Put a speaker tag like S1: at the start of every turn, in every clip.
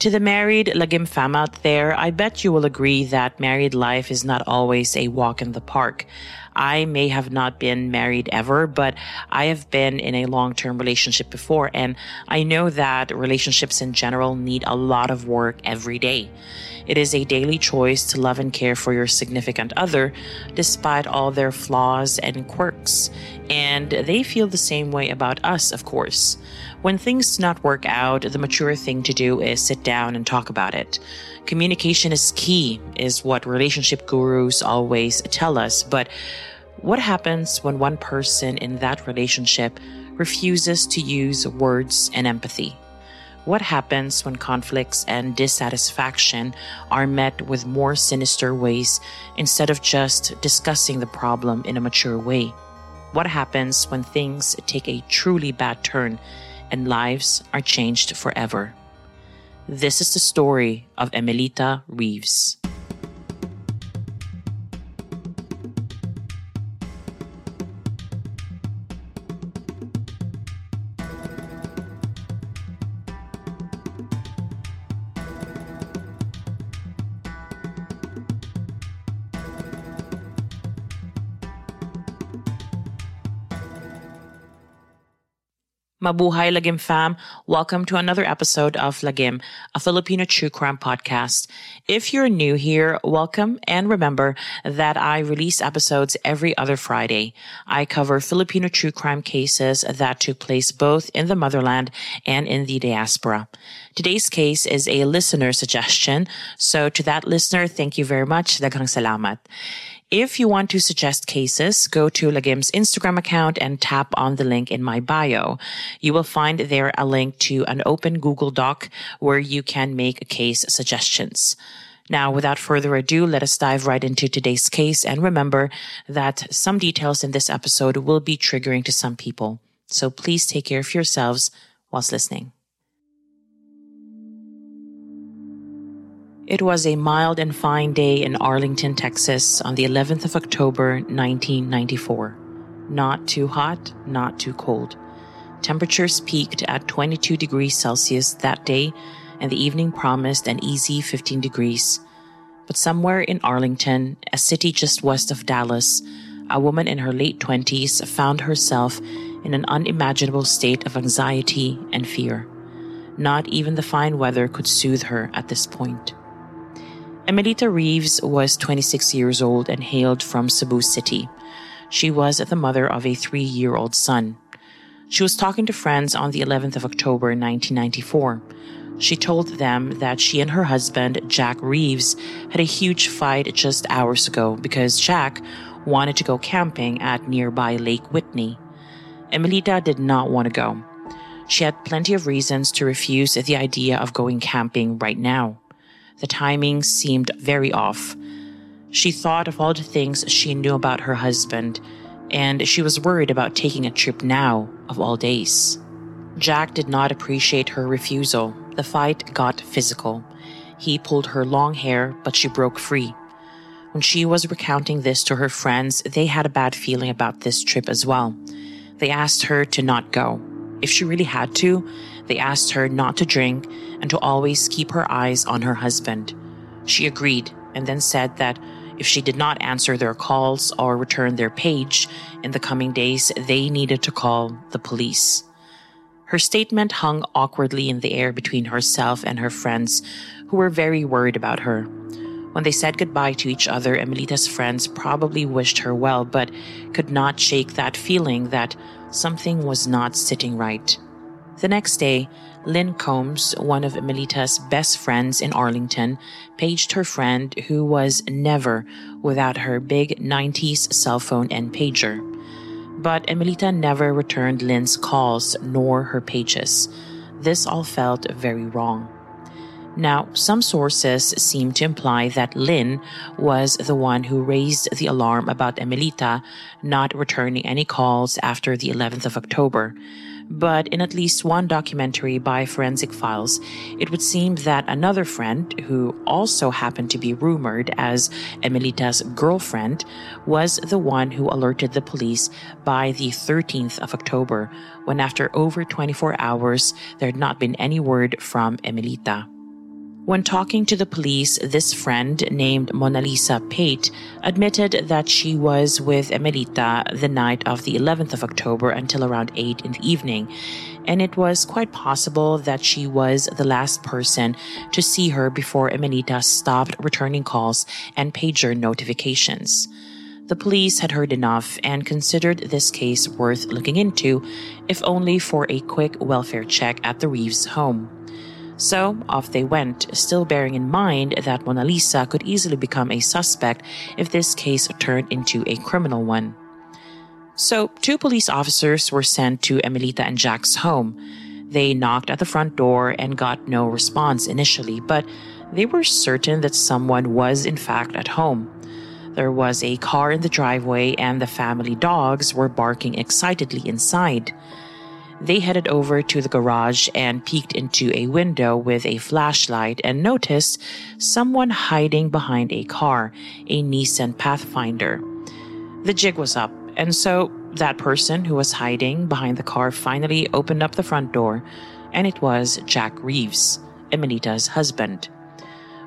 S1: To the married Lagim fam out there, I bet you will agree that married life is not always a walk in the park. I may have not been married ever, but I have been in a long-term relationship before, and I know that relationships in general need a lot of work every day. It is a daily choice to love and care for your significant other despite all their flaws and quirks. And they feel the same way about us, of course. When things do not work out, the mature thing to do is sit down and talk about it. Communication is key, is what relationship gurus always tell us. But what happens when one person in that relationship refuses to use words and empathy? What happens when conflicts and dissatisfaction are met with more sinister ways instead of just discussing the problem in a mature way? What happens when things take a truly bad turn and lives are changed forever? This is the story of Emelita Reeves. Mabuhay Lagim fam. Welcome to another episode of Lagim, a Filipino true crime podcast. If you're new here, welcome and remember that I release episodes every other Friday. I cover Filipino true crime cases that took place both in the motherland and in the diaspora. Today's case is a listener suggestion. So to that listener, thank you very much. Daghang salamat. If you want to suggest cases, go to Lagim's Instagram account and tap on the link in my bio. You will find there a link to an open Google Doc where you can make case suggestions. Now, without further ado, let us dive right into today's case and remember that some details in this episode will be triggering to some people. So please take care of yourselves whilst listening. It was a mild and fine day in Arlington, Texas on the 11th of October, 1994. Not too hot, not too cold. Temperatures peaked at 22 degrees Celsius that day, and the evening promised an easy 15 degrees. But somewhere in Arlington, a city just west of Dallas, a woman in her late 20s found herself in an unimaginable state of anxiety and fear. Not even the fine weather could soothe her at this point. Emelita Reeves was 26 years old and hailed from Cebu City. She was the mother of a three year old son. She was talking to friends on the 11th of October 1994. She told them that she and her husband, Jack Reeves, had a huge fight just hours ago because Jack wanted to go camping at nearby Lake Whitney. Emelita did not want to go. She had plenty of reasons to refuse the idea of going camping right now. The timing seemed very off. She thought of all the things she knew about her husband, and she was worried about taking a trip now, of all days. Jack did not appreciate her refusal. The fight got physical. He pulled her long hair, but she broke free. When she was recounting this to her friends, they had a bad feeling about this trip as well. They asked her to not go. If she really had to, they asked her not to drink and to always keep her eyes on her husband. She agreed and then said that if she did not answer their calls or return their page in the coming days, they needed to call the police. Her statement hung awkwardly in the air between herself and her friends, who were very worried about her. When they said goodbye to each other, Emelita's friends probably wished her well, but could not shake that feeling that something was not sitting right. The next day, Lynn Combs, one of Emelita's best friends in Arlington, paged her friend who was never without her big 90s cell phone and pager. But Emelita never returned Lynn's calls nor her pages. This all felt very wrong. Now, some sources seem to imply that Lynn was the one who raised the alarm about Emelita not returning any calls after the 11th of October. But in at least one documentary by Forensic Files, it would seem that another friend, who also happened to be rumored as Emelita's girlfriend, was the one who alerted the police by the 13th of October, when after over 24 hours, there had not been any word from Emelita. When talking to the police, this friend named Mona Lisa Pate admitted that she was with Emelita the night of the 11th of October until around 8 in the evening, and it was quite possible that she was the last person to see her before Emelita stopped returning calls and pager notifications. The police had heard enough and considered this case worth looking into, if only for a quick welfare check at the Reeves home. So off they went, still bearing in mind that Mona Lisa could easily become a suspect if this case turned into a criminal one. So, two police officers were sent to Emelita and Jack's home. They knocked at the front door and got no response initially, but they were certain that someone was in fact at home. There was a car in the driveway, and the family dogs were barking excitedly inside. They headed over to the garage and peeked into a window with a flashlight and noticed someone hiding behind a car, a Nissan Pathfinder. The jig was up, and so that person who was hiding behind the car finally opened up the front door, and it was Jack Reeves, Emelita's husband.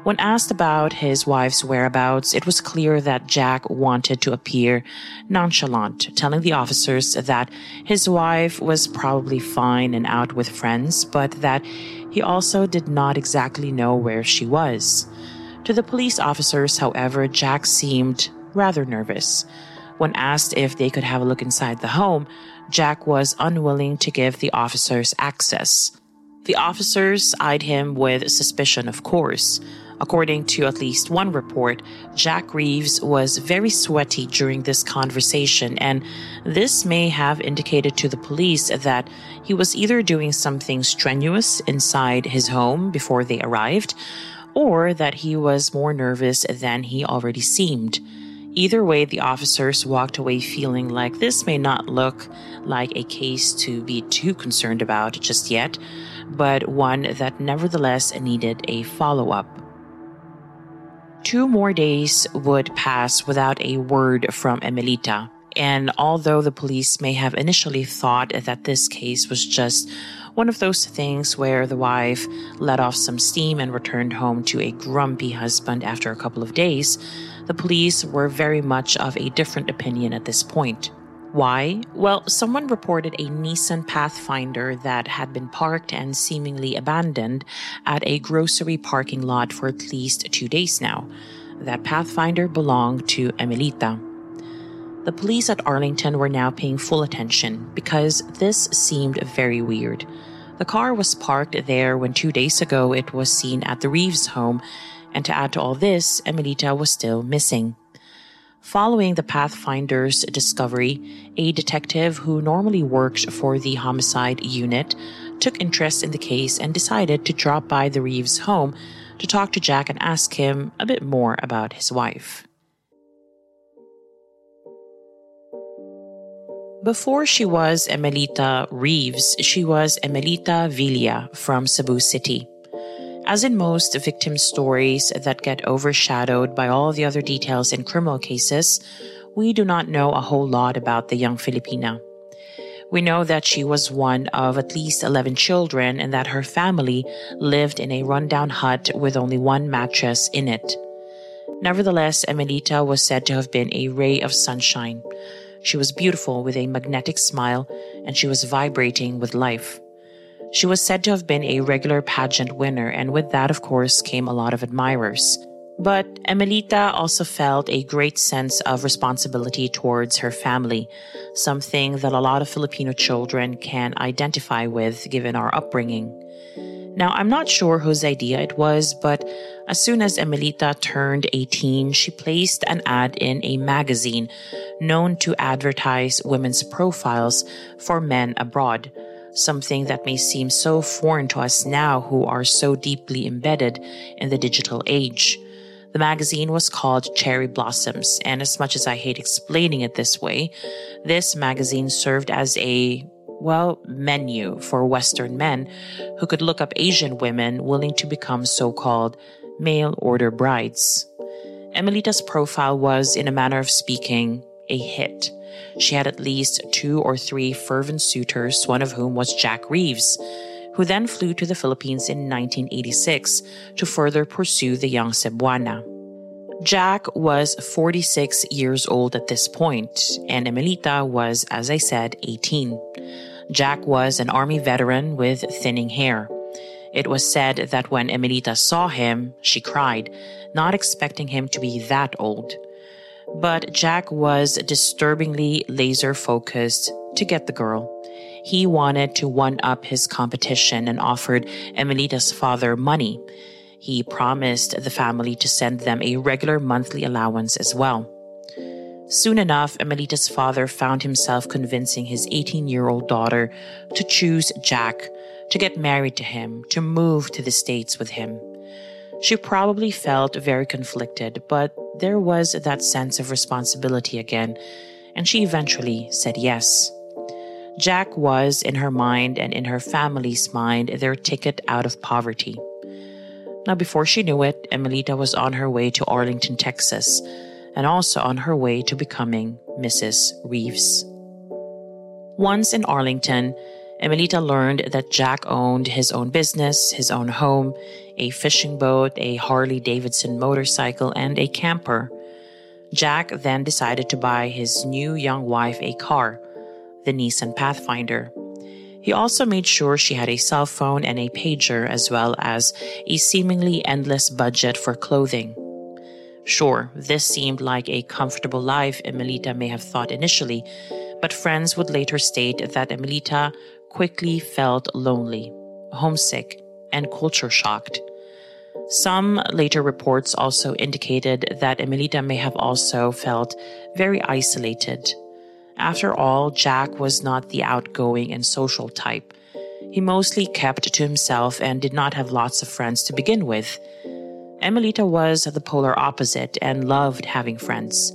S1: When asked about his wife's whereabouts, it was clear that Jack wanted to appear nonchalant, telling the officers that his wife was probably fine and out with friends, but that he also did not exactly know where she was. To the police officers, however, Jack seemed rather nervous. When asked if they could have a look inside the home, Jack was unwilling to give the officers access. The officers eyed him with suspicion, of course. According to at least one report, Jack Reeves was very sweaty during this conversation, and this may have indicated to the police that he was either doing something strenuous inside his home before they arrived, or that he was more nervous than he already seemed. Either way, the officers walked away feeling like this may not look like a case to be too concerned about just yet, but one that nevertheless needed a follow up. Two more days would pass without a word from Emelita. And although the police may have initially thought that this case was just one of those things where the wife let off some steam and returned home to a grumpy husband after a couple of days, the police were very much of a different opinion at this point. Why? Well, someone reported a Nissan Pathfinder that had been parked and seemingly abandoned at a grocery parking lot for at least two days now. That Pathfinder belonged to Emelita. The police at Arlington were now paying full attention because this seemed very weird. The car was parked there when two days ago it was seen at the Reeves home, and to add to all this, Emelita was still missing. Following the Pathfinder's discovery, a detective who normally worked for the homicide unit took interest in the case and decided to drop by the Reeves home to talk to Jack and ask him a bit more about his wife. Before she was Emelita Reeves, she was Emelita Villa from Cebu City. As in most victim stories that get overshadowed by all the other details in criminal cases, we do not know a whole lot about the young Filipina. We know that she was one of at least 11 children and that her family lived in a rundown hut with only one mattress in it. Nevertheless, Emelita was said to have been a ray of sunshine. She was beautiful with a magnetic smile and she was vibrating with life. She was said to have been a regular pageant winner, and with that, of course, came a lot of admirers. But Emelita also felt a great sense of responsibility towards her family, something that a lot of Filipino children can identify with given our upbringing. Now, I'm not sure whose idea it was, but as soon as Emelita turned 18, she placed an ad in a magazine known to advertise women's profiles for men abroad something that may seem so foreign to us now who are so deeply embedded in the digital age. The magazine was called Cherry Blossoms, and as much as I hate explaining it this way, this magazine served as a well, menu for Western men who could look up Asian women willing to become so called mail order brides. Emelita's profile was, in a manner of speaking, a hit. She had at least two or three fervent suitors, one of whom was Jack Reeves, who then flew to the Philippines in 1986 to further pursue the young Cebuana. Jack was 46 years old at this point, and Emelita was, as I said, 18. Jack was an army veteran with thinning hair. It was said that when Emelita saw him, she cried, not expecting him to be that old. But Jack was disturbingly laser focused to get the girl. He wanted to one up his competition and offered Emelita's father money. He promised the family to send them a regular monthly allowance as well. Soon enough, Emelita's father found himself convincing his 18 year old daughter to choose Jack, to get married to him, to move to the States with him. She probably felt very conflicted, but there was that sense of responsibility again, and she eventually said yes. Jack was, in her mind and in her family's mind, their ticket out of poverty. Now, before she knew it, Emelita was on her way to Arlington, Texas, and also on her way to becoming Mrs. Reeves. Once in Arlington, Emelita learned that Jack owned his own business, his own home, a fishing boat, a Harley Davidson motorcycle, and a camper. Jack then decided to buy his new young wife a car, the Nissan Pathfinder. He also made sure she had a cell phone and a pager, as well as a seemingly endless budget for clothing. Sure, this seemed like a comfortable life, Emelita may have thought initially, but friends would later state that Emelita quickly felt lonely, homesick, and culture shocked. Some later reports also indicated that Emelita may have also felt very isolated. After all, Jack was not the outgoing and social type. He mostly kept to himself and did not have lots of friends to begin with. Emelita was the polar opposite and loved having friends.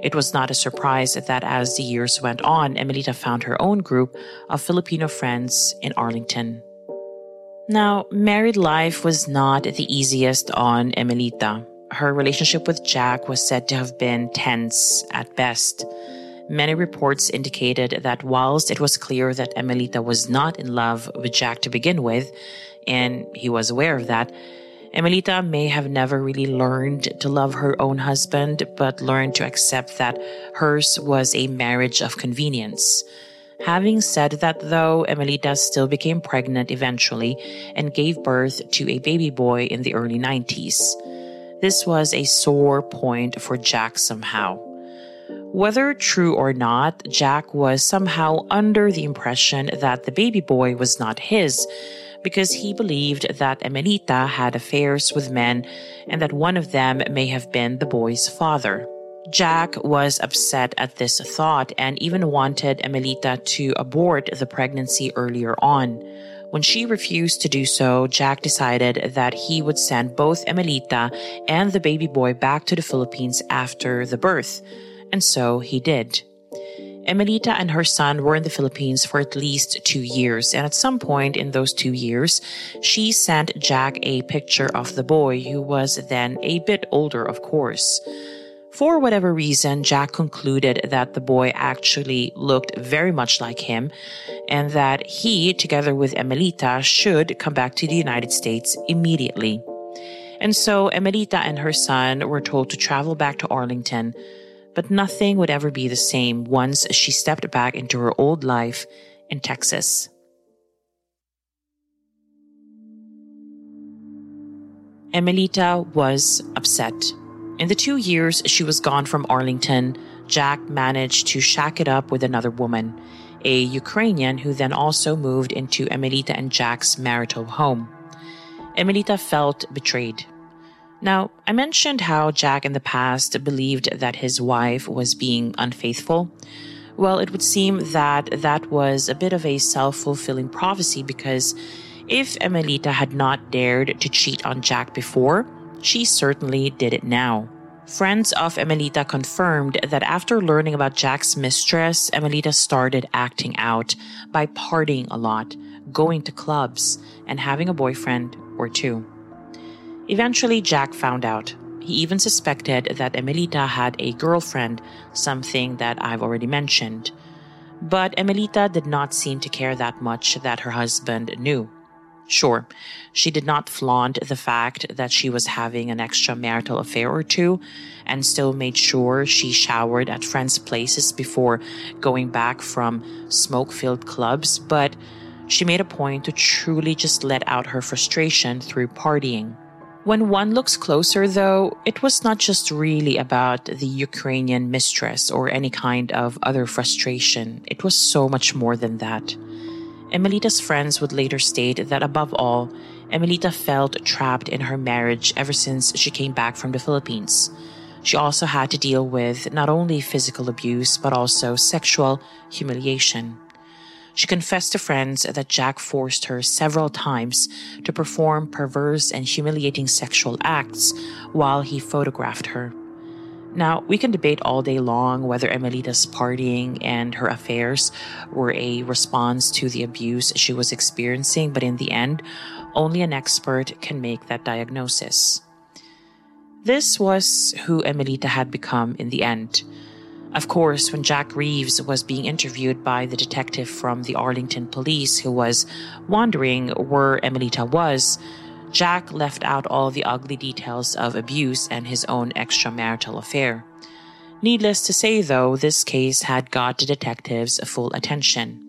S1: It was not a surprise that as the years went on, Emelita found her own group of Filipino friends in Arlington. Now, married life was not the easiest on Emelita. Her relationship with Jack was said to have been tense at best. Many reports indicated that whilst it was clear that Emelita was not in love with Jack to begin with, and he was aware of that, Emelita may have never really learned to love her own husband, but learned to accept that hers was a marriage of convenience. Having said that, though, Emelita still became pregnant eventually and gave birth to a baby boy in the early 90s. This was a sore point for Jack somehow. Whether true or not, Jack was somehow under the impression that the baby boy was not his because he believed that Emelita had affairs with men and that one of them may have been the boy's father. Jack was upset at this thought and even wanted Emelita to abort the pregnancy earlier on. When she refused to do so, Jack decided that he would send both Emelita and the baby boy back to the Philippines after the birth. And so he did. Emelita and her son were in the Philippines for at least two years, and at some point in those two years, she sent Jack a picture of the boy, who was then a bit older, of course. For whatever reason, Jack concluded that the boy actually looked very much like him and that he, together with Emelita, should come back to the United States immediately. And so Emelita and her son were told to travel back to Arlington, but nothing would ever be the same once she stepped back into her old life in Texas. Emelita was upset. In the two years she was gone from Arlington, Jack managed to shack it up with another woman, a Ukrainian who then also moved into Emelita and Jack's marital home. Emelita felt betrayed. Now, I mentioned how Jack in the past believed that his wife was being unfaithful. Well, it would seem that that was a bit of a self fulfilling prophecy because if Emelita had not dared to cheat on Jack before, she certainly did it now. Friends of Emelita confirmed that after learning about Jack's mistress, Emelita started acting out by partying a lot, going to clubs, and having a boyfriend or two. Eventually, Jack found out. He even suspected that Emelita had a girlfriend, something that I've already mentioned. But Emelita did not seem to care that much that her husband knew. Sure, she did not flaunt the fact that she was having an extramarital affair or two and still made sure she showered at friends' places before going back from smoke filled clubs, but she made a point to truly just let out her frustration through partying. When one looks closer, though, it was not just really about the Ukrainian mistress or any kind of other frustration. It was so much more than that. Emelita's friends would later state that above all, Emelita felt trapped in her marriage ever since she came back from the Philippines. She also had to deal with not only physical abuse, but also sexual humiliation. She confessed to friends that Jack forced her several times to perform perverse and humiliating sexual acts while he photographed her. Now, we can debate all day long whether Emelita's partying and her affairs were a response to the abuse she was experiencing, but in the end, only an expert can make that diagnosis. This was who Emelita had become in the end. Of course, when Jack Reeves was being interviewed by the detective from the Arlington police who was wondering where Emelita was, Jack left out all the ugly details of abuse and his own extramarital affair. Needless to say, though, this case had got the detectives full attention.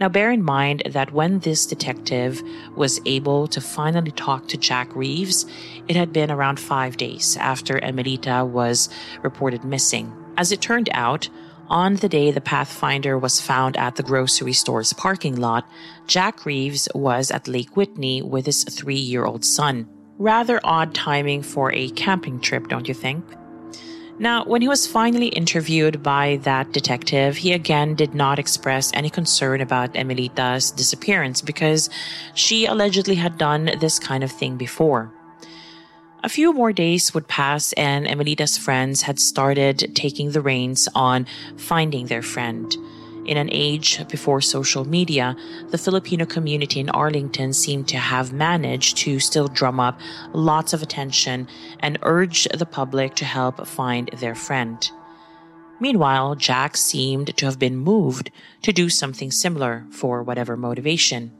S1: Now, bear in mind that when this detective was able to finally talk to Jack Reeves, it had been around five days after Emelita was reported missing. As it turned out, on the day the Pathfinder was found at the grocery store's parking lot, Jack Reeves was at Lake Whitney with his three year old son. Rather odd timing for a camping trip, don't you think? Now, when he was finally interviewed by that detective, he again did not express any concern about Emelita's disappearance because she allegedly had done this kind of thing before. A few more days would pass, and Emelita's friends had started taking the reins on finding their friend. In an age before social media, the Filipino community in Arlington seemed to have managed to still drum up lots of attention and urge the public to help find their friend. Meanwhile, Jack seemed to have been moved to do something similar for whatever motivation.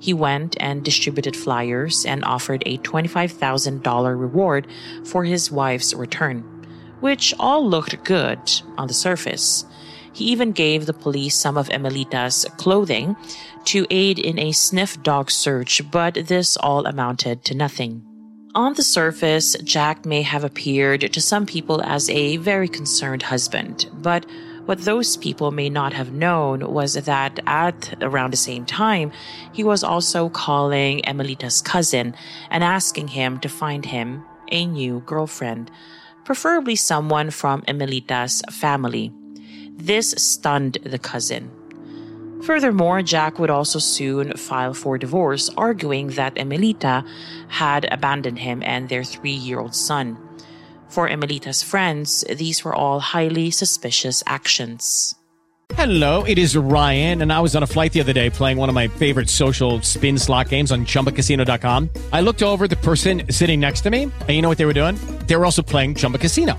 S1: He went and distributed flyers and offered a $25,000 reward for his wife's return, which all looked good on the surface. He even gave the police some of Emelita's clothing to aid in a sniff dog search, but this all amounted to nothing. On the surface, Jack may have appeared to some people as a very concerned husband, but what those people may not have known was that at around the same time, he was also calling Emelita's cousin and asking him to find him a new girlfriend, preferably someone from Emelita's family. This stunned the cousin. Furthermore, Jack would also soon file for divorce, arguing that Emelita had abandoned him and their three year old son. For Emelita's friends, these were all highly suspicious actions.
S2: Hello, it is Ryan, and I was on a flight the other day playing one of my favorite social spin slot games on chumbacasino.com. I looked over the person sitting next to me, and you know what they were doing? They were also playing Chumba Casino.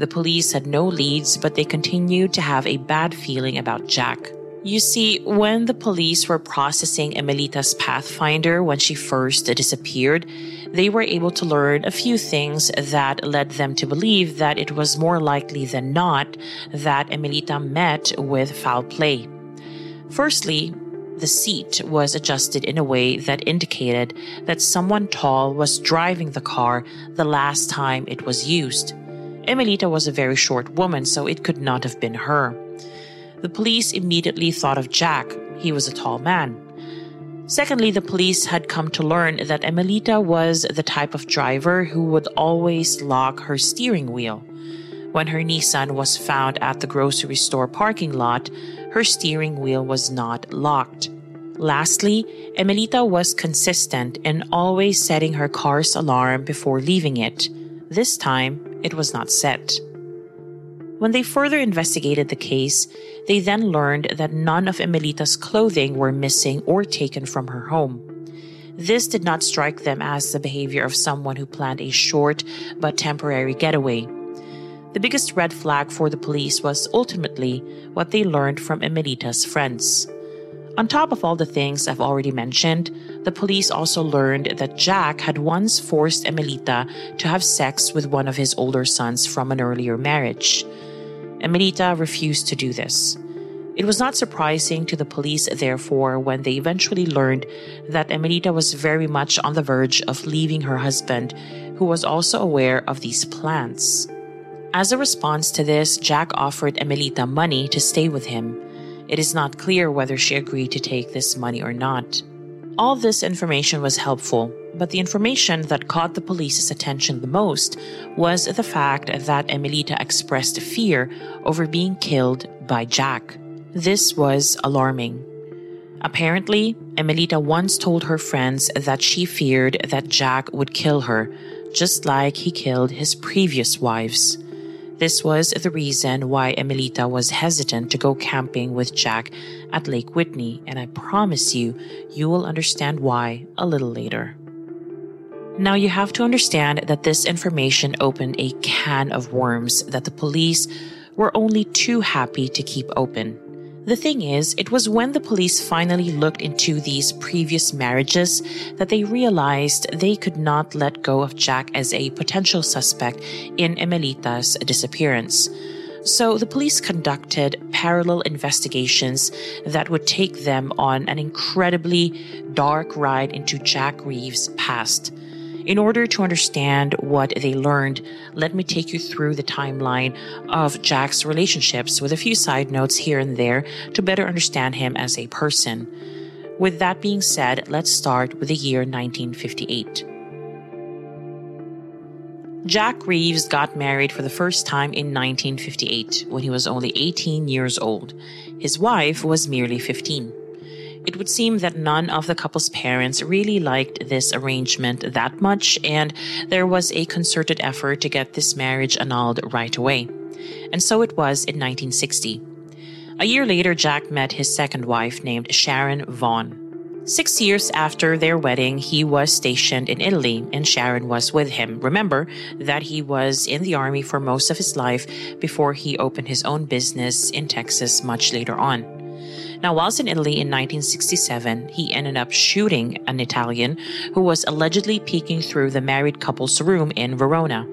S1: The police had no leads, but they continued to have a bad feeling about Jack. You see, when the police were processing Emelita's Pathfinder when she first disappeared, they were able to learn a few things that led them to believe that it was more likely than not that Emelita met with foul play. Firstly, the seat was adjusted in a way that indicated that someone tall was driving the car the last time it was used. Emelita was a very short woman, so it could not have been her. The police immediately thought of Jack. He was a tall man. Secondly, the police had come to learn that Emelita was the type of driver who would always lock her steering wheel. When her Nissan was found at the grocery store parking lot, her steering wheel was not locked. Lastly, Emelita was consistent in always setting her car's alarm before leaving it. This time, it was not set. When they further investigated the case, they then learned that none of Emelita's clothing were missing or taken from her home. This did not strike them as the behavior of someone who planned a short but temporary getaway. The biggest red flag for the police was ultimately what they learned from Emelita's friends. On top of all the things I've already mentioned, the police also learned that Jack had once forced Emelita to have sex with one of his older sons from an earlier marriage. Emelita refused to do this. It was not surprising to the police, therefore, when they eventually learned that Emelita was very much on the verge of leaving her husband, who was also aware of these plans. As a response to this, Jack offered Emelita money to stay with him. It is not clear whether she agreed to take this money or not. All this information was helpful, but the information that caught the police's attention the most was the fact that Emelita expressed fear over being killed by Jack. This was alarming. Apparently, Emelita once told her friends that she feared that Jack would kill her, just like he killed his previous wives. This was the reason why Emelita was hesitant to go camping with Jack at Lake Whitney, and I promise you, you will understand why a little later. Now, you have to understand that this information opened a can of worms that the police were only too happy to keep open. The thing is, it was when the police finally looked into these previous marriages that they realized they could not let go of Jack as a potential suspect in Emelita's disappearance. So the police conducted parallel investigations that would take them on an incredibly dark ride into Jack Reeves' past. In order to understand what they learned, let me take you through the timeline of Jack's relationships with a few side notes here and there to better understand him as a person. With that being said, let's start with the year 1958. Jack Reeves got married for the first time in 1958 when he was only 18 years old. His wife was merely 15. It would seem that none of the couple's parents really liked this arrangement that much, and there was a concerted effort to get this marriage annulled right away. And so it was in 1960. A year later, Jack met his second wife named Sharon Vaughn. Six years after their wedding, he was stationed in Italy and Sharon was with him. Remember that he was in the army for most of his life before he opened his own business in Texas much later on. Now, whilst in Italy in 1967, he ended up shooting an Italian who was allegedly peeking through the married couple's room in Verona.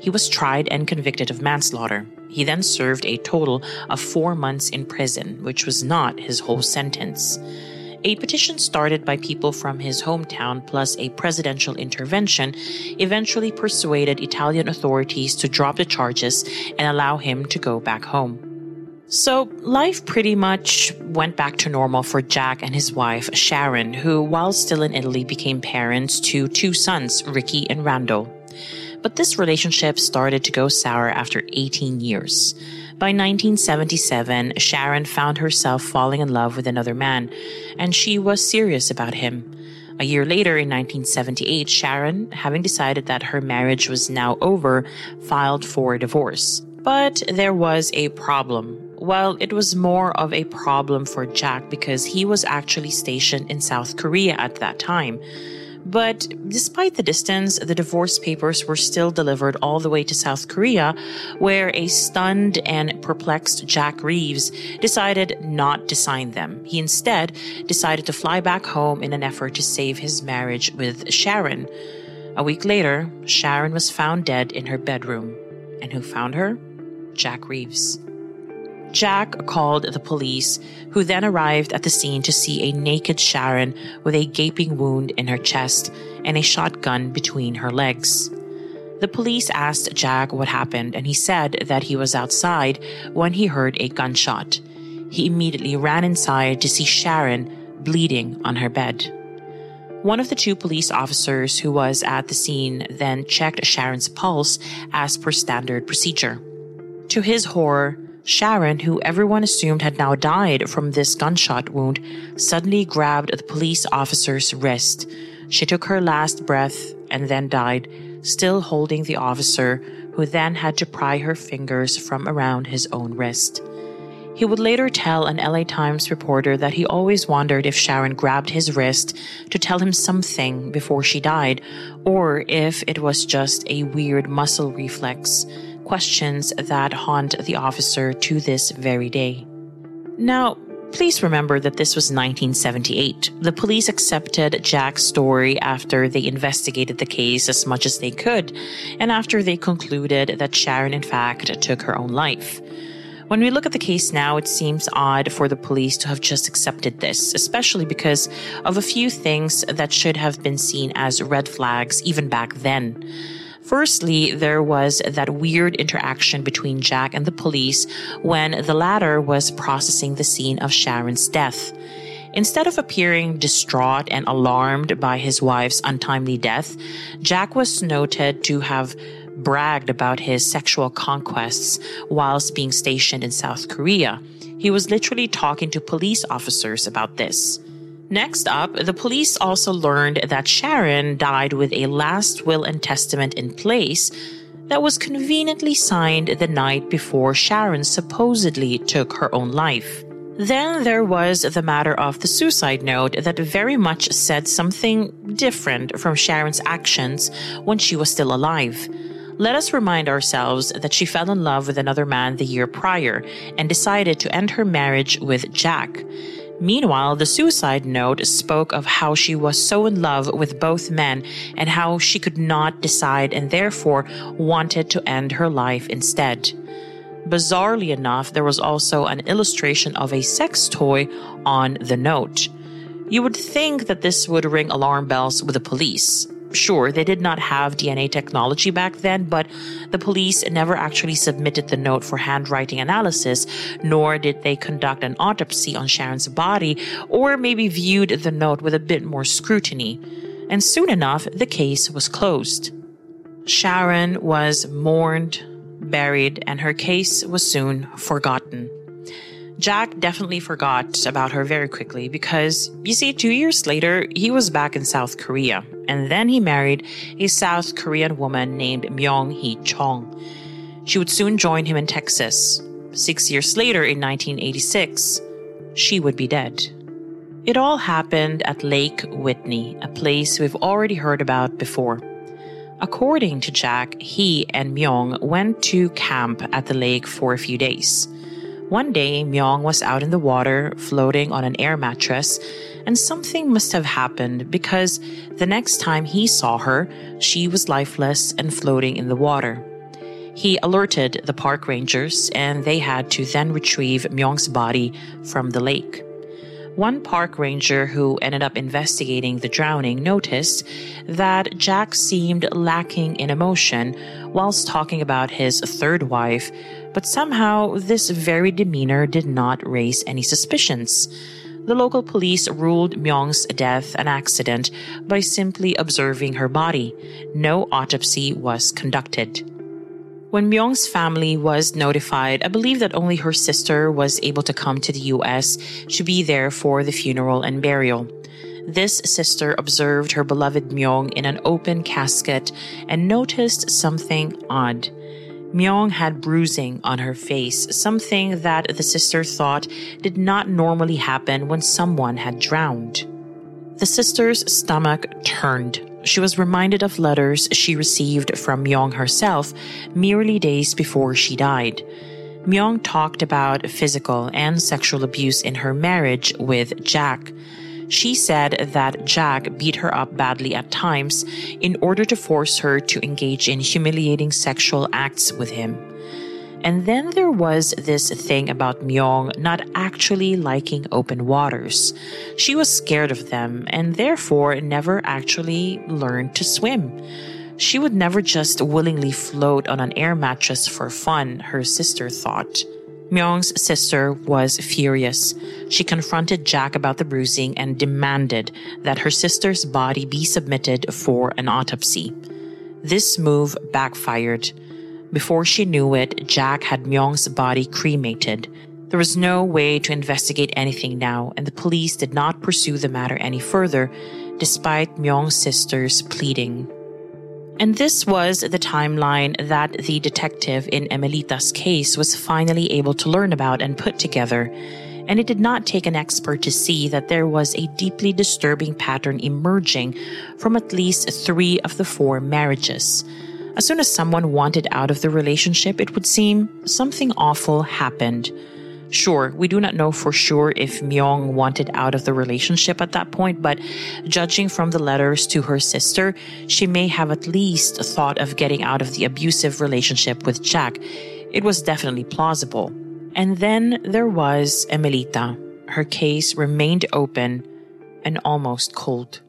S1: He was tried and convicted of manslaughter. He then served a total of four months in prison, which was not his whole sentence. A petition started by people from his hometown plus a presidential intervention eventually persuaded Italian authorities to drop the charges and allow him to go back home. So, life pretty much went back to normal for Jack and his wife, Sharon, who, while still in Italy, became parents to two sons, Ricky and Randall. But this relationship started to go sour after 18 years. By 1977, Sharon found herself falling in love with another man, and she was serious about him. A year later, in 1978, Sharon, having decided that her marriage was now over, filed for divorce. But there was a problem. Well, it was more of a problem for Jack because he was actually stationed in South Korea at that time. But despite the distance, the divorce papers were still delivered all the way to South Korea, where a stunned and perplexed Jack Reeves decided not to sign them. He instead decided to fly back home in an effort to save his marriage with Sharon. A week later, Sharon was found dead in her bedroom. And who found her? Jack Reeves. Jack called the police, who then arrived at the scene to see a naked Sharon with a gaping wound in her chest and a shotgun between her legs. The police asked Jack what happened, and he said that he was outside when he heard a gunshot. He immediately ran inside to see Sharon bleeding on her bed. One of the two police officers who was at the scene then checked Sharon's pulse as per standard procedure. To his horror, Sharon, who everyone assumed had now died from this gunshot wound, suddenly grabbed the police officer's wrist. She took her last breath and then died, still holding the officer, who then had to pry her fingers from around his own wrist. He would later tell an LA Times reporter that he always wondered if Sharon grabbed his wrist to tell him something before she died, or if it was just a weird muscle reflex questions that haunt the officer to this very day. Now, Please remember that this was 1978. The police accepted Jack's story after they investigated the case as much as they could, and after they concluded that Sharon, in fact, took her own life. When we look at the case now, it seems odd for the police to have just accepted this, especially because of a few things that should have been seen as red flags even back then. Firstly, there was that weird interaction between Jack and the police when the latter was processing the scene of Sharon's death. Instead of appearing distraught and alarmed by his wife's untimely death, Jack was noted to have bragged about his sexual conquests whilst being stationed in South Korea. He was literally talking to police officers about this. Next up, the police also learned that Sharon died with a last will and testament in place that was conveniently signed the night before Sharon supposedly took her own life. Then there was the matter of the suicide note that very much said something different from Sharon's actions when she was still alive. Let us remind ourselves that she fell in love with another man the year prior and decided to end her marriage with Jack. Meanwhile, the suicide note spoke of how she was so in love with both men and how she could not decide and therefore wanted to end her life instead. Bizarrely enough, there was also an illustration of a sex toy on the note. You would think that this would ring alarm bells with the police, Sure, they did not have DNA technology back then, but the police never actually submitted the note for handwriting analysis, nor did they conduct an autopsy on Sharon's body, or maybe viewed the note with a bit more scrutiny. And soon enough, the case was closed. Sharon was mourned, buried, and her case was soon forgotten. Jack definitely forgot about her very quickly because, you see, two years later, he was back in South Korea, and then he married a South Korean woman named Myung Hee Chong. She would soon join him in Texas. Six years later, in 1986, she would be dead. It all happened at Lake Whitney, a place we've already heard about before. According to Jack, he and Myung went to camp at the lake for a few days. One day, Myung was out in the water, floating on an air mattress, and something must have happened because the next time he saw her, she was lifeless and floating in the water. He alerted the park rangers, and they had to then retrieve Myung's body from the lake. One park ranger who ended up investigating the drowning noticed that Jack seemed lacking in emotion whilst talking about his third wife, but somehow this very demeanor did not raise any suspicions. The local police ruled Myung's death an accident by simply observing her body. No autopsy was conducted. When Myung's family was notified, I believe that only her sister was able to come to the US to be there for the funeral and burial. This sister observed her beloved Myung in an open casket and noticed something odd. Myung had bruising on her face, something that the sister thought did not normally happen when someone had drowned. The sister's stomach turned. She was reminded of letters she received from Myung herself merely days before she died. Myung talked about physical and sexual abuse in her marriage with Jack. She said that Jack beat her up badly at times in order to force her to engage in humiliating sexual acts with him. And then there was this thing about Myung not actually liking open waters. She was scared of them and therefore never actually learned to swim. She would never just willingly float on an air mattress for fun, her sister thought. Myung's sister was furious. She confronted Jack about the bruising and demanded that her sister's body be submitted for an autopsy. This move backfired. Before she knew it, Jack had Myung's body cremated. There was no way to investigate anything now, and the police did not pursue the matter any further, despite Myung's sister's pleading. And this was the timeline that the detective in Emelita's case was finally able to learn about and put together. And it did not take an expert to see that there was a deeply disturbing pattern emerging from at least three of the four marriages. As soon as someone wanted out of the relationship, it would seem something awful happened. Sure, we do not know for sure if Myung wanted out of the relationship at that point, but judging from the letters to her sister, she may have at least thought of getting out of the abusive relationship with Jack. It was definitely plausible. And then there was Emelita. Her case remained open and almost cold.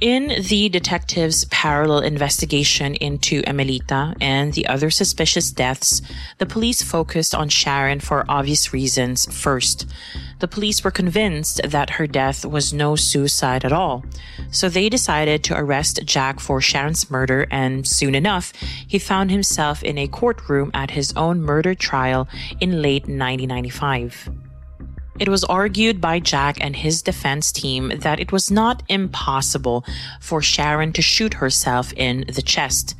S1: In the detective's parallel investigation into Emelita and the other suspicious deaths, the police focused on Sharon for obvious reasons first. The police were convinced that her death was no suicide at all, so they decided to arrest Jack for Sharon's murder, and soon enough, he found himself in a courtroom at his own murder trial in late 1995. It was argued by Jack and his defense team that it was not impossible for Sharon to shoot herself in the chest.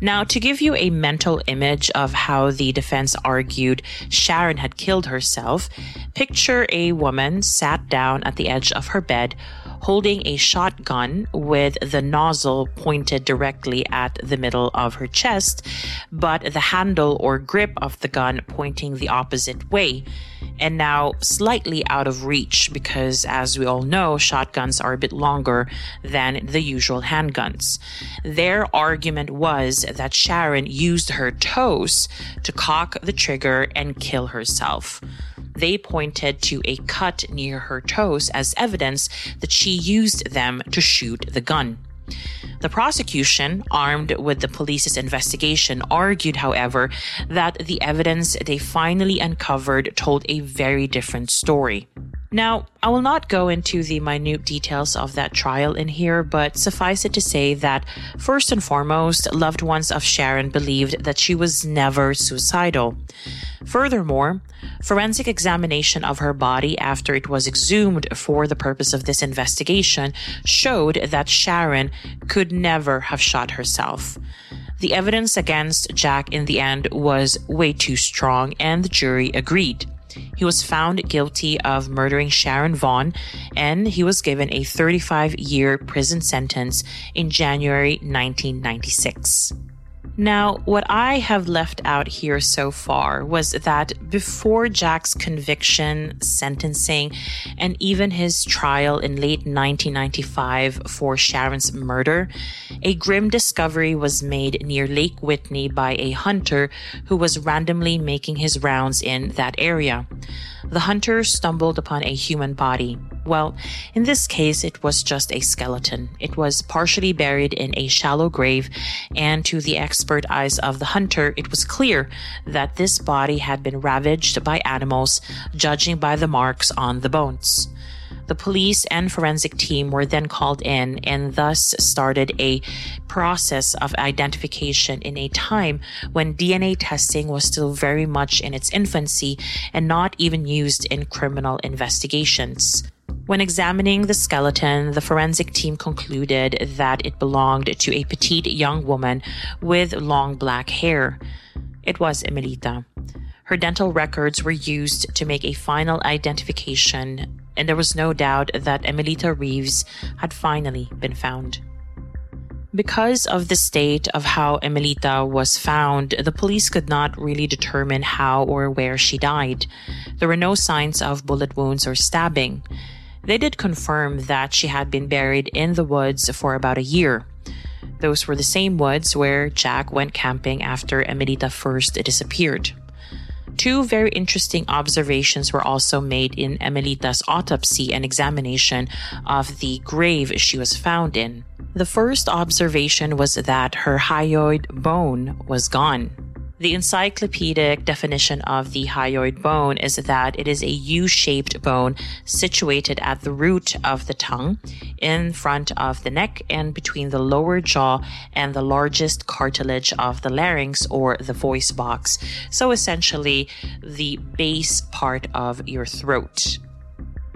S1: Now, to give you a mental image of how the defense argued Sharon had killed herself, picture a woman sat down at the edge of her bed holding a shotgun with the nozzle pointed directly at the middle of her chest, but the handle or grip of the gun pointing the opposite way. And now slightly out of reach because, as we all know, shotguns are a bit longer than the usual handguns. Their argument was that Sharon used her toes to cock the trigger and kill herself. They pointed to a cut near her toes as evidence that she used them to shoot the gun. The prosecution, armed with the police's investigation, argued, however, that the evidence they finally uncovered told a very different story. Now, I will not go into the minute details of that trial in here, but suffice it to say that, first and foremost, loved ones of Sharon believed that she was never suicidal. Furthermore, forensic examination of her body after it was exhumed for the purpose of this investigation showed that Sharon could never have shot herself. The evidence against Jack in the end was way too strong, and the jury agreed. He was found guilty of murdering Sharon Vaughn and he was given a 35 year prison sentence in January 1996. Now, what I have left out here so far was that before Jack's conviction, sentencing, and even his trial in late 1995 for Sharon's murder, a grim discovery was made near Lake Whitney by a hunter who was randomly making his rounds in that area. The hunter stumbled upon a human body. Well, in this case, it was just a skeleton. It was partially buried in a shallow grave, and to the expert eyes of the hunter, it was clear that this body had been ravaged by animals, judging by the marks on the bones. The police and forensic team were then called in and thus started a process of identification in a time when DNA testing was still very much in its infancy and not even used in criminal investigations. When examining the skeleton, the forensic team concluded that it belonged to a petite young woman with long black hair. It was Emelita. Her dental records were used to make a final identification, and there was no doubt that Emelita Reeves had finally been found. Because of the state of how Emelita was found, the police could not really determine how or where she died. There were no signs of bullet wounds or stabbing. They did confirm that she had been buried in the woods for about a year. Those were the same woods where Jack went camping after Emelita first disappeared. Two very interesting observations were also made in Emelita's autopsy and examination of the grave she was found in. The first observation was that her hyoid bone was gone. The encyclopedic definition of the hyoid bone is that it is a U shaped bone situated at the root of the tongue, in front of the neck, and between the lower jaw and the largest cartilage of the larynx or the voice box. So essentially, the base part of your throat.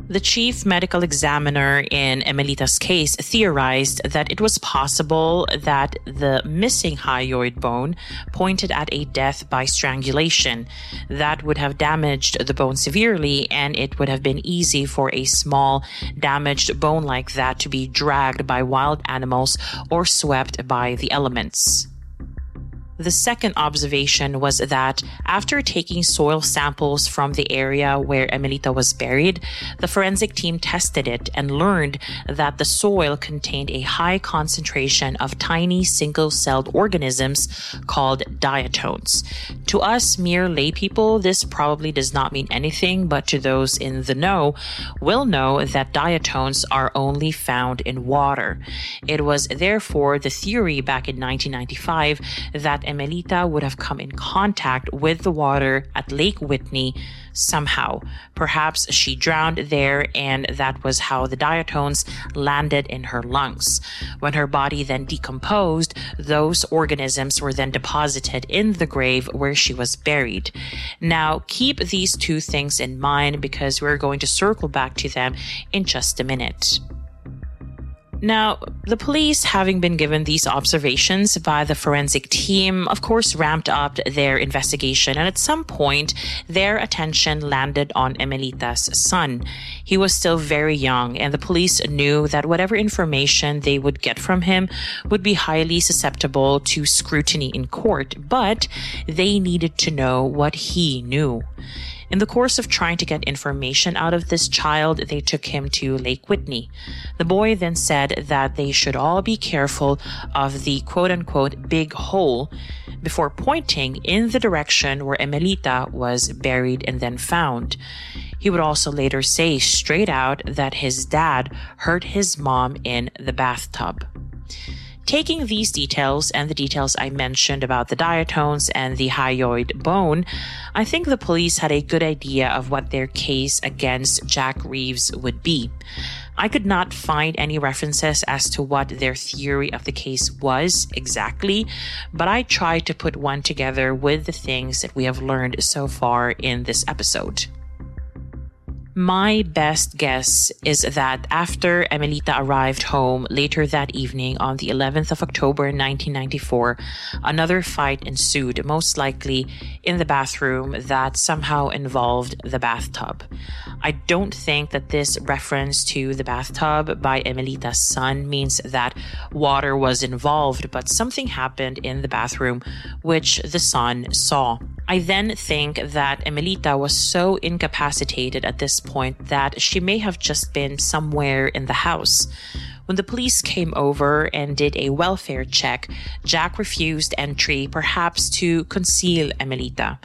S1: The chief medical examiner in Emelita's case theorized that it was possible that the missing hyoid bone pointed at a death by strangulation that would have damaged the bone severely, and it would have been easy for a small, damaged bone like that to be dragged by wild animals or swept by the elements. The second observation was that after taking soil samples from the area where Emelita was buried, the forensic team tested it and learned that the soil contained a high concentration of tiny single celled organisms called diatoms. To us, mere laypeople, this probably does not mean anything, but to those in the know, will know that diatoms are only found in water. It was therefore the theory back in 1995 that Emelita would have come in contact with the water at Lake Whitney somehow. Perhaps she drowned there, and that was how the diatoms landed in her lungs. When her body then decomposed, those organisms were then deposited in the grave where she was buried. Now, keep these two things in mind because we're going to circle back to them in just a minute. Now, the police, having been given these observations by the forensic team, of course, ramped up their investigation, and at some point, their attention landed on Emelita's son. He was still very young, and the police knew that whatever information they would get from him would be highly susceptible to scrutiny in court, but they needed to know what he knew. In the course of trying to get information out of this child, they took him to Lake Whitney. The boy then said that they should all be careful of the quote unquote big hole before pointing in the direction where Emelita was buried and then found. He would also later say straight out that his dad hurt his mom in the bathtub. Taking these details and the details I mentioned about the diatoms and the hyoid bone, I think the police had a good idea of what their case against Jack Reeves would be. I could not find any references as to what their theory of the case was exactly, but I tried to put one together with the things that we have learned so far in this episode. My best guess is that after Emelita arrived home later that evening on the 11th of October 1994, another fight ensued, most likely in the bathroom that somehow involved the bathtub. I don't think that this reference to the bathtub by Emelita's son means that water was involved, but something happened in the bathroom which the son saw. I then think that Emelita was so incapacitated at this point that she may have just been somewhere in the house. When the police came over and did a welfare check, Jack refused entry, perhaps to conceal Emelita.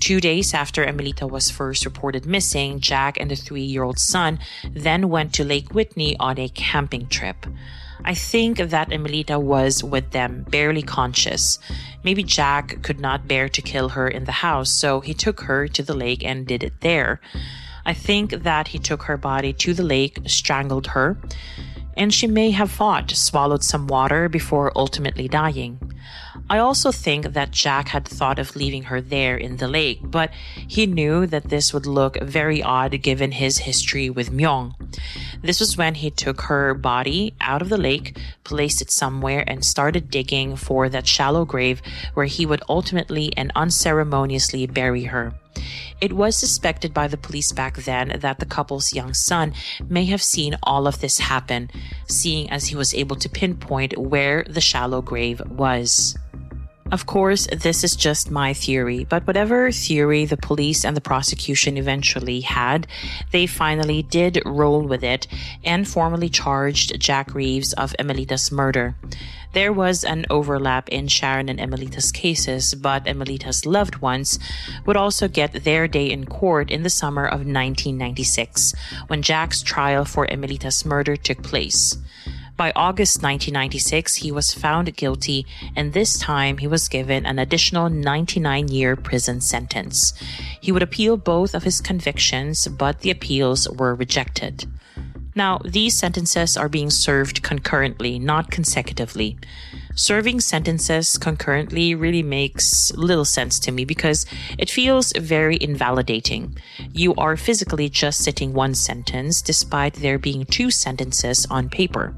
S1: Two days after Emelita was first reported missing, Jack and the three year old son then went to Lake Whitney on a camping trip. I think that Emelita was with them, barely conscious. Maybe Jack could not bear to kill her in the house, so he took her to the lake and did it there. I think that he took her body to the lake, strangled her, and she may have fought, swallowed some water before ultimately dying. I also think that Jack had thought of leaving her there in the lake, but he knew that this would look very odd given his history with Myung. This was when he took her body out of the lake, placed it somewhere, and started digging for that shallow grave where he would ultimately and unceremoniously bury her. It was suspected by the police back then that the couple's young son may have seen all of this happen, seeing as he was able to pinpoint where the shallow grave was. Of course, this is just my theory, but whatever theory the police and the prosecution eventually had, they finally did roll with it and formally charged Jack Reeves of Emelita's murder. There was an overlap in Sharon and Emelita's cases, but Emelita's loved ones would also get their day in court in the summer of 1996, when Jack's trial for Emelita's murder took place. By August 1996, he was found guilty, and this time he was given an additional 99 year prison sentence. He would appeal both of his convictions, but the appeals were rejected. Now, these sentences are being served concurrently, not consecutively. Serving sentences concurrently really makes little sense to me because it feels very invalidating. You are physically just sitting one sentence despite there being two sentences on paper.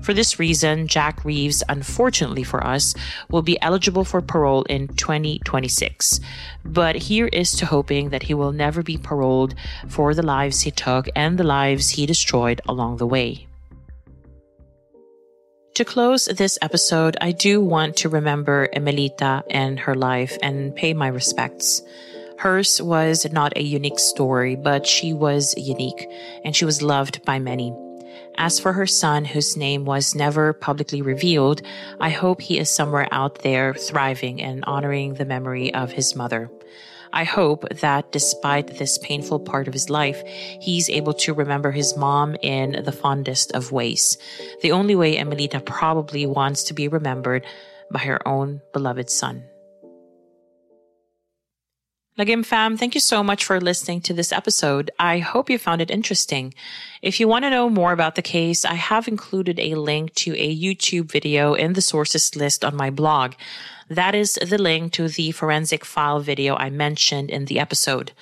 S1: For this reason, Jack Reeves, unfortunately for us, will be eligible for parole in 2026. But here is to hoping that he will never be paroled for the lives he took and the lives he destroyed along the way. To close this episode, I do want to remember Emelita and her life and pay my respects. Hers was not a unique story, but she was unique and she was loved by many. As for her son, whose name was never publicly revealed, I hope he is somewhere out there thriving and honoring the memory of his mother. I hope that despite this painful part of his life, he's able to remember his mom in the fondest of ways. The only way Emelita probably wants to be remembered by her own beloved son. Lagim fam, thank you so much for listening to this episode. I hope you found it interesting. If you want to know more about the case, I have included a link to a YouTube video in the sources list on my blog. That is the link to the forensic file video I mentioned in the episode.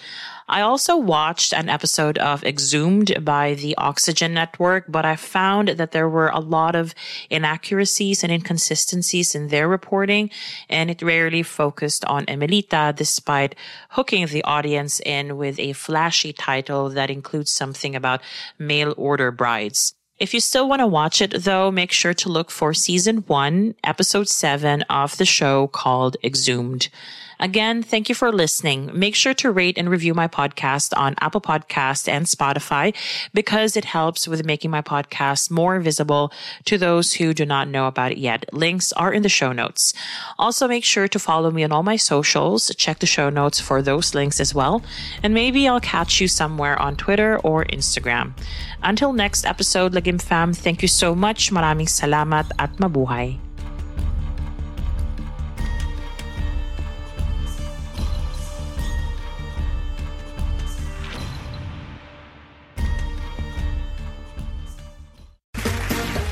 S1: I also watched an episode of Exhumed by the Oxygen Network, but I found that there were a lot of inaccuracies and inconsistencies in their reporting, and it rarely focused on Emelita, despite hooking the audience in with a flashy title that includes something about mail order brides. If you still want to watch it though, make sure to look for season one, episode seven of the show called Exhumed. Again, thank you for listening. Make sure to rate and review my podcast on Apple Podcast and Spotify because it helps with making my podcast more visible to those who do not know about it yet. Links are in the show notes. Also, make sure to follow me on all my socials. Check the show notes for those links as well. And maybe I'll catch you somewhere on Twitter or Instagram. Until next episode, Lagim Fam, thank you so much. Maraming salamat at mabuhay.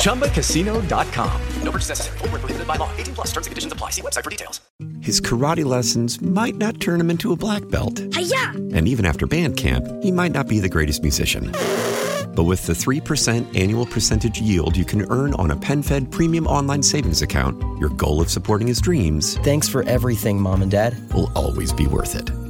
S3: ChumbaCasino.com.
S4: No purchase necessary. Full prohibited by law. 18 plus terms and conditions apply. See website for details.
S5: His karate lessons might not turn him into a black belt.
S6: Hiya!
S5: And even after band camp, he might not be the greatest musician. But with the 3% annual percentage yield you can earn on a PenFed premium online savings account, your goal of supporting his dreams
S7: Thanks for everything, Mom and Dad.
S5: will always be worth it.